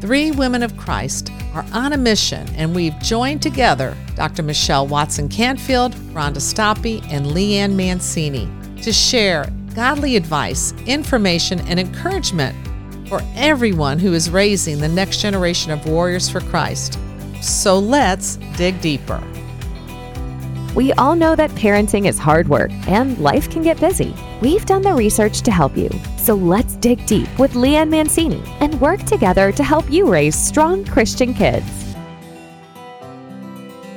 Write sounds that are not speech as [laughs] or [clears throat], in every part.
Three women of Christ are on a mission, and we've joined together Dr. Michelle Watson Canfield, Rhonda Stoppe, and Lee Ann Mancini to share godly advice, information, and encouragement for everyone who is raising the next generation of warriors for Christ. So let's dig deeper. We all know that parenting is hard work and life can get busy. We've done the research to help you. So let's dig deep with Lee Ann Mancini and work together to help you raise strong Christian kids.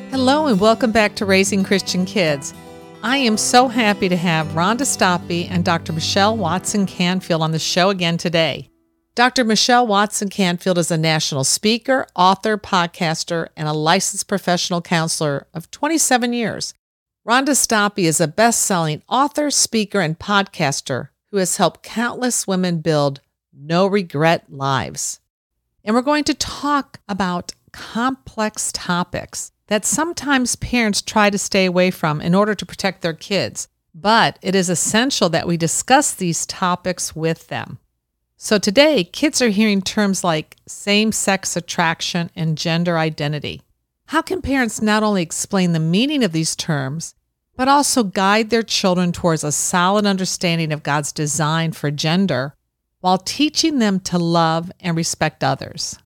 Hello, and welcome back to Raising Christian Kids. I am so happy to have Rhonda Stoppe and Dr. Michelle Watson Canfield on the show again today. Dr. Michelle Watson Canfield is a national speaker, author, podcaster, and a licensed professional counselor of 27 years. Rhonda Stoppe is a best selling author, speaker, and podcaster who has helped countless women build no regret lives. And we're going to talk about complex topics that sometimes parents try to stay away from in order to protect their kids. But it is essential that we discuss these topics with them. So today, kids are hearing terms like same sex attraction and gender identity. How can parents not only explain the meaning of these terms, but also guide their children towards a solid understanding of God's design for gender while teaching them to love and respect others?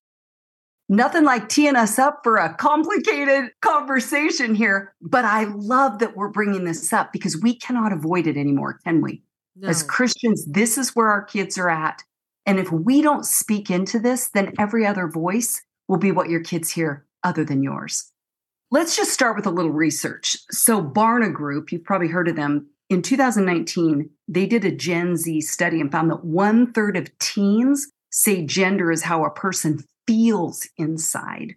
Nothing like teeing us up for a complicated conversation here, but I love that we're bringing this up because we cannot avoid it anymore, can we? No. As Christians, this is where our kids are at. And if we don't speak into this, then every other voice will be what your kids hear other than yours. Let's just start with a little research. So, Barna Group, you've probably heard of them. In 2019, they did a Gen Z study and found that one third of teens say gender is how a person feels inside,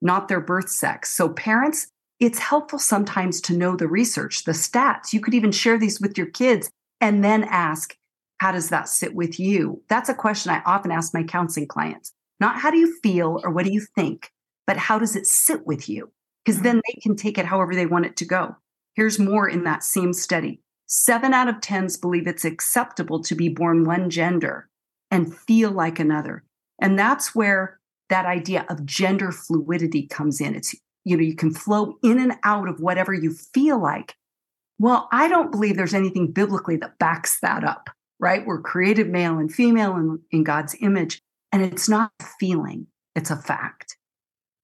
not their birth sex. So, parents, it's helpful sometimes to know the research, the stats. You could even share these with your kids and then ask, how does that sit with you? That's a question I often ask my counseling clients. Not how do you feel or what do you think, but how does it sit with you? Because then mm-hmm. they can take it however they want it to go. Here's more in that same study. Seven out of 10s believe it's acceptable to be born one gender and feel like another. And that's where that idea of gender fluidity comes in. It's, you know, you can flow in and out of whatever you feel like. Well, I don't believe there's anything biblically that backs that up right? We're created male and female in, in God's image. And it's not a feeling, it's a fact.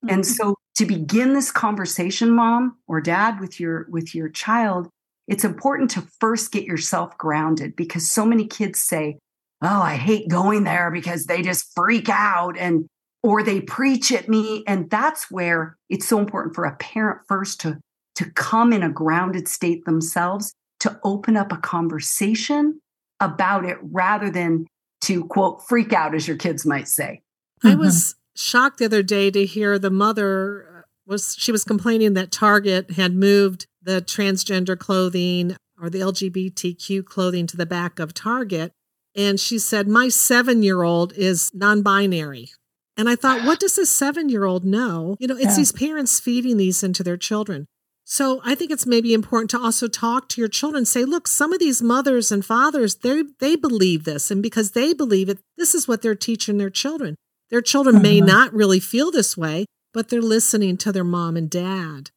Mm-hmm. And so to begin this conversation, mom or dad, with your with your child, it's important to first get yourself grounded because so many kids say, Oh, I hate going there because they just freak out and or they preach at me. And that's where it's so important for a parent first to, to come in a grounded state themselves, to open up a conversation about it rather than to quote freak out as your kids might say. I mm-hmm. was shocked the other day to hear the mother uh, was she was complaining that Target had moved the transgender clothing or the LGBTQ clothing to the back of Target and she said my 7-year-old is non-binary. And I thought what [sighs] does a 7-year-old know? You know, it's yeah. these parents feeding these into their children. So I think it's maybe important to also talk to your children. Say, look, some of these mothers and fathers, they they believe this, and because they believe it, this is what they're teaching their children. Their children may uh-huh. not really feel this way, but they're listening to their mom and dad.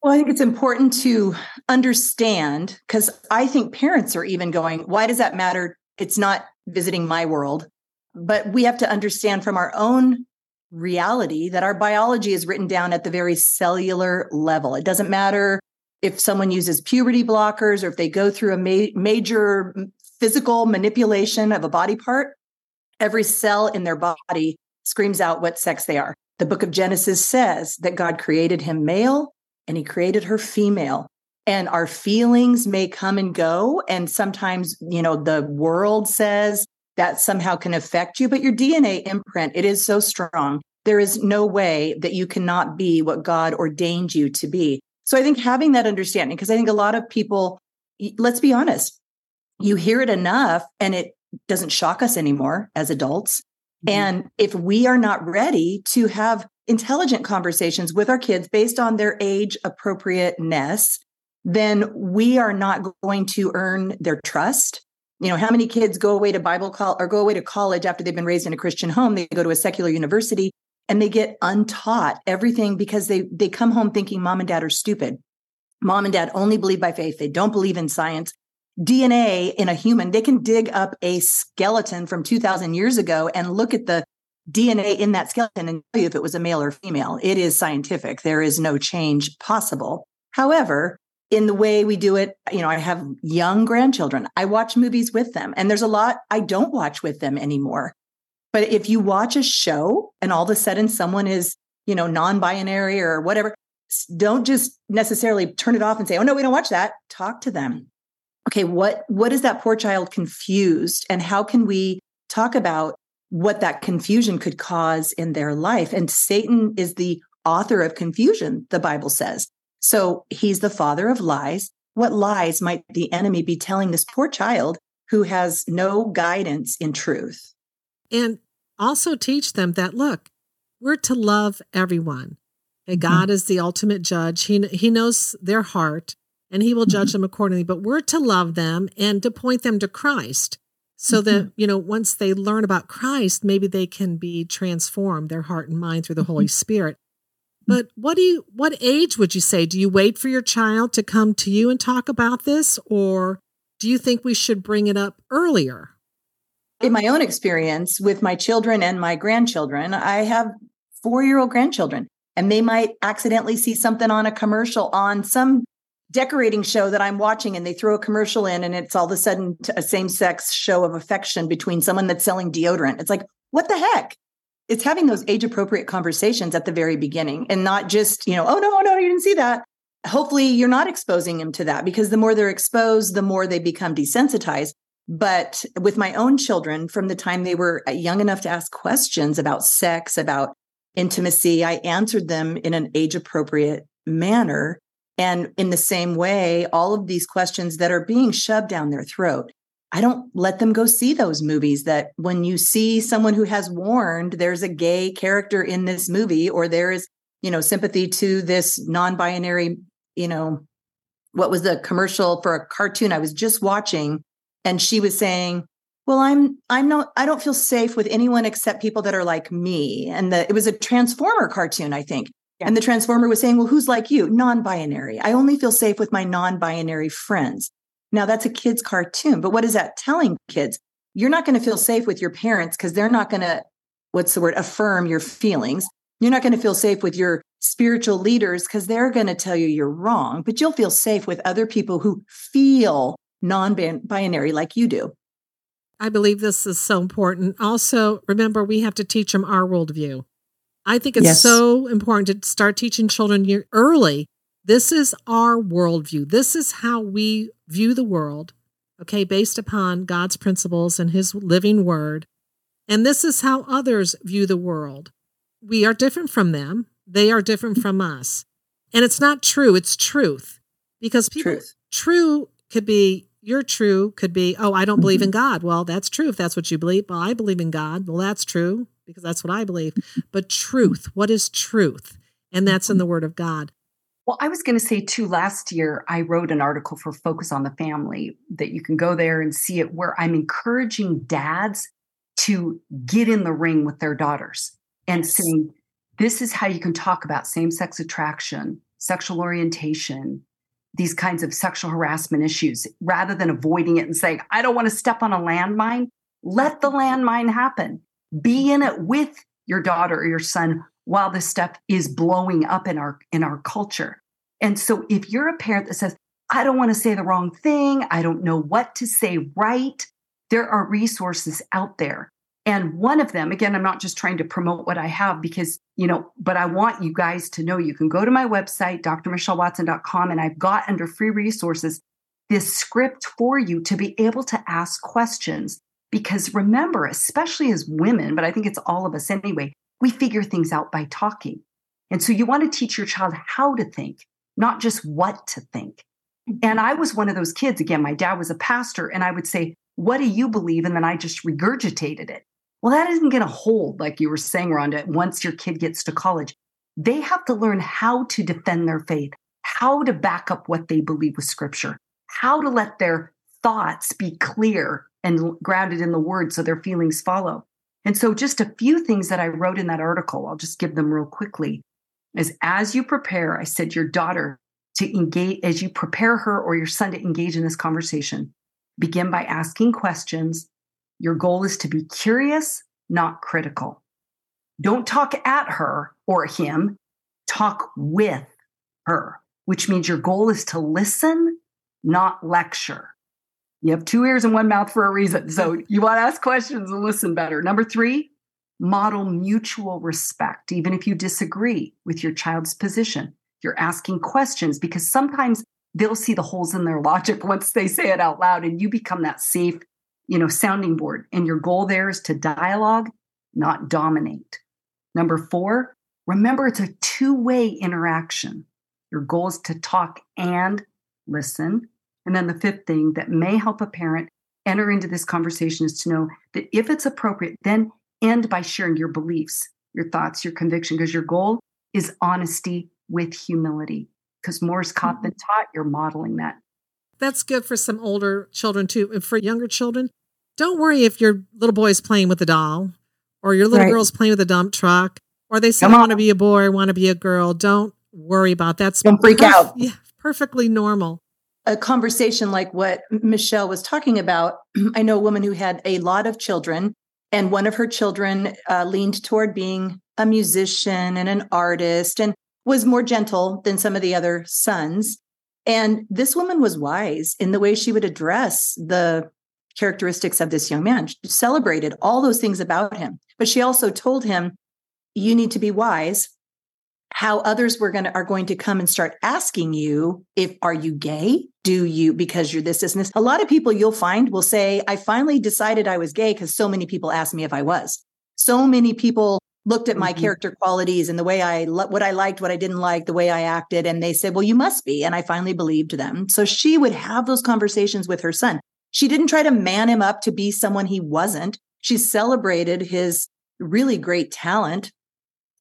Well, I think it's important to understand because I think parents are even going, why does that matter? It's not visiting my world. But we have to understand from our own reality that our biology is written down at the very cellular level. It doesn't matter if someone uses puberty blockers or if they go through a ma- major physical manipulation of a body part, every cell in their body screams out what sex they are. The book of Genesis says that God created him male and he created her female. And our feelings may come and go. And sometimes, you know, the world says that somehow can affect you, but your DNA imprint, it is so strong. There is no way that you cannot be what God ordained you to be. So I think having that understanding, because I think a lot of people, let's be honest, you hear it enough and it doesn't shock us anymore as adults. Mm-hmm. And if we are not ready to have intelligent conversations with our kids based on their age appropriateness, then we are not going to earn their trust You know, how many kids go away to Bible college or go away to college after they've been raised in a Christian home? They go to a secular university and they get untaught everything because they they come home thinking mom and dad are stupid. Mom and dad only believe by faith. They don't believe in science. DNA in a human, they can dig up a skeleton from 2000 years ago and look at the DNA in that skeleton and tell you if it was a male or female. It is scientific. There is no change possible. However, in the way we do it, you know, I have young grandchildren. I watch movies with them, and there's a lot I don't watch with them anymore. But if you watch a show and all of a sudden someone is, you know, non binary or whatever, don't just necessarily turn it off and say, oh, no, we don't watch that. Talk to them. Okay, what, what is that poor child confused? And how can we talk about what that confusion could cause in their life? And Satan is the author of confusion, the Bible says. So he's the father of lies. What lies might the enemy be telling this poor child who has no guidance in truth? And also teach them that, look, we're to love everyone. And mm-hmm. God mm-hmm. is the ultimate judge. He, he knows their heart and he will judge mm-hmm. them accordingly. But we're to love them and to point them to Christ so mm-hmm. that, you know, once they learn about Christ, maybe they can be transformed, their heart and mind through the Holy mm-hmm. Spirit. But what do you what age would you say? Do you wait for your child to come to you and talk about this or do you think we should bring it up earlier? In my own experience with my children and my grandchildren, I have 4-year-old grandchildren and they might accidentally see something on a commercial on some decorating show that I'm watching and they throw a commercial in and it's all of a sudden a same sex show of affection between someone that's selling deodorant. It's like, what the heck? It's having those age appropriate conversations at the very beginning and not just, you know, oh, no, oh, no, you didn't see that. Hopefully, you're not exposing them to that because the more they're exposed, the more they become desensitized. But with my own children, from the time they were uh, young enough to ask questions about sex, about intimacy, I answered them in an age appropriate manner. And in the same way, all of these questions that are being shoved down their throat, I don't let them go see those movies that when you see someone who has warned there's a gay character in this movie or there is, you know, sympathy to this non-binary, you know, what was the commercial for a cartoon I was just watching and she was saying, "Well, I'm I'm not I don't feel safe with anyone except people that are like me." And the, it was a Transformer cartoon, I think. Yeah. And the transformer was saying, well, who's like you? Non binary. I only feel safe with my non binary friends. Now, that's a kid's cartoon, but what is that telling kids? You're not going to feel safe with your parents because they're not going to, what's the word, affirm your feelings. You're not going to feel safe with your spiritual leaders because they're going to tell you you're wrong, but you'll feel safe with other people who feel non binary like you do. I believe this is so important. Also, remember, we have to teach them our worldview. I think it's yes. so important to start teaching children early. This is our worldview. This is how we view the world, okay, based upon God's principles and His living word. And this is how others view the world. We are different from them, they are different from us. And it's not true, it's truth. Because people, truth. true could be, you're true could be, oh, I don't believe in mm-hmm. God. Well, that's true if that's what you believe. Well, I believe in God. Well, that's true because that's what I believe. But truth, what is truth? And that's in mm-hmm. the Word of God. Well, I was going to say too, last year I wrote an article for Focus on the Family that you can go there and see it, where I'm encouraging dads to get in the ring with their daughters and saying, this is how you can talk about same sex attraction, sexual orientation, these kinds of sexual harassment issues, rather than avoiding it and saying, I don't want to step on a landmine. Let the landmine happen be in it with your daughter or your son while this stuff is blowing up in our in our culture. And so if you're a parent that says, I don't want to say the wrong thing, I don't know what to say right, there are resources out there. And one of them, again, I'm not just trying to promote what I have because, you know, but I want you guys to know you can go to my website, drmichellewatson.com, and I've got under free resources this script for you to be able to ask questions because remember, especially as women, but I think it's all of us anyway, we figure things out by talking. And so you want to teach your child how to think, not just what to think. Mm-hmm. And I was one of those kids. Again, my dad was a pastor, and I would say, What do you believe? And then I just regurgitated it. Well, that isn't going to hold, like you were saying, Rhonda, once your kid gets to college. They have to learn how to defend their faith, how to back up what they believe with scripture, how to let their thoughts be clear and grounded in the word so their feelings follow. And so, just a few things that I wrote in that article, I'll just give them real quickly. Is as you prepare, I said, your daughter to engage, as you prepare her or your son to engage in this conversation, begin by asking questions. Your goal is to be curious, not critical. Don't talk at her or him, talk with her, which means your goal is to listen, not lecture. You have two ears and one mouth for a reason. So [laughs] you want to ask questions and listen better. Number three, model mutual respect, even if you disagree with your child's position. You're asking questions because sometimes they'll see the holes in their logic [laughs] once they say it out loud and you become that safe, you know, sounding board. And your goal there is to dialogue, not dominate. Number four, remember it's a two way interaction. Your goal is to talk and listen. And then the fifth thing that may help a parent enter into this conversation is to know that if it's appropriate, then end by sharing your beliefs, your thoughts, your conviction, because your goal is honesty with humility. Because more is caught than mm-hmm. taught, you're modeling that. That's good for some older children too. And for younger children, don't worry if your little boy is playing with a doll or your little right. girl's playing with a dump truck or they say, I want to be a boy, I want to be a girl. Don't worry about that. That's don't freak perf- out. Yeah, perfectly normal a conversation like what Michelle was talking about, [clears throat] I know a woman who had a lot of children, and one of her children uh, leaned toward being a musician and an artist and was more gentle than some of the other sons. And this woman was wise in the way she would address the characteristics of this young man. She celebrated all those things about him, but she also told him, You need to be wise. How others were going to are going to come and start asking you if are you gay? Do you because you're this this and this. A lot of people you'll find will say i finally decided i was gay because so many people asked me if i was. So many people looked at my mm-hmm. character qualities and the way i what i liked what i didn't like the way i acted and they said well you must be and i finally believed them. So she would have those conversations with her son she didn't try to man him up to be someone he wasn't she celebrated his really great talent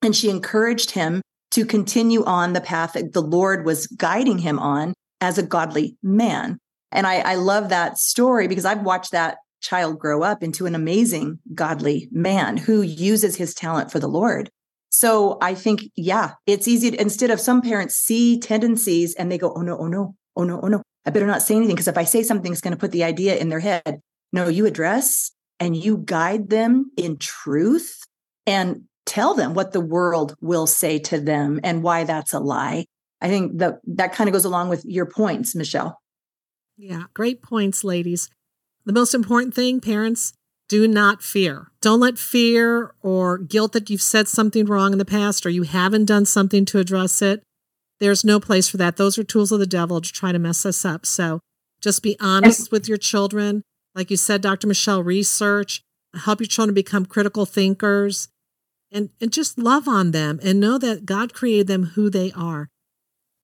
and she encouraged him to continue on the path that the Lord was guiding him on as a godly man. And I, I love that story because I've watched that child grow up into an amazing godly man who uses his talent for the Lord. So I think, yeah, it's easy to, instead of some parents see tendencies and they go, oh no, oh no, oh no, oh no, I better not say anything because if I say something, it's going to put the idea in their head. No, you address and you guide them in truth and tell them what the world will say to them and why that's a lie. I think that that kind of goes along with your points, Michelle. Yeah, great points, ladies. The most important thing, parents, do not fear. Don't let fear or guilt that you've said something wrong in the past or you haven't done something to address it. There's no place for that. Those are tools of the devil to try to mess us up. So just be honest with your children. Like you said, Dr. Michelle, research, help your children become critical thinkers and, and just love on them and know that God created them who they are.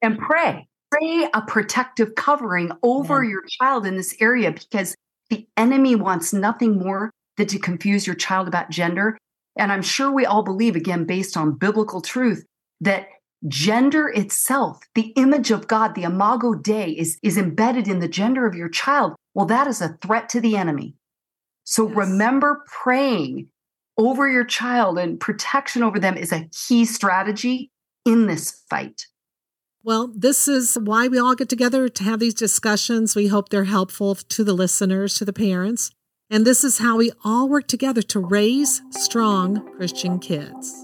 And pray. Pray a protective covering over yeah. your child in this area because the enemy wants nothing more than to confuse your child about gender. And I'm sure we all believe, again, based on biblical truth, that gender itself, the image of God, the imago Dei, is, is embedded in the gender of your child. Well, that is a threat to the enemy. So yes. remember praying over your child and protection over them is a key strategy in this fight. Well, this is why we all get together to have these discussions. We hope they're helpful to the listeners, to the parents. And this is how we all work together to raise strong Christian kids.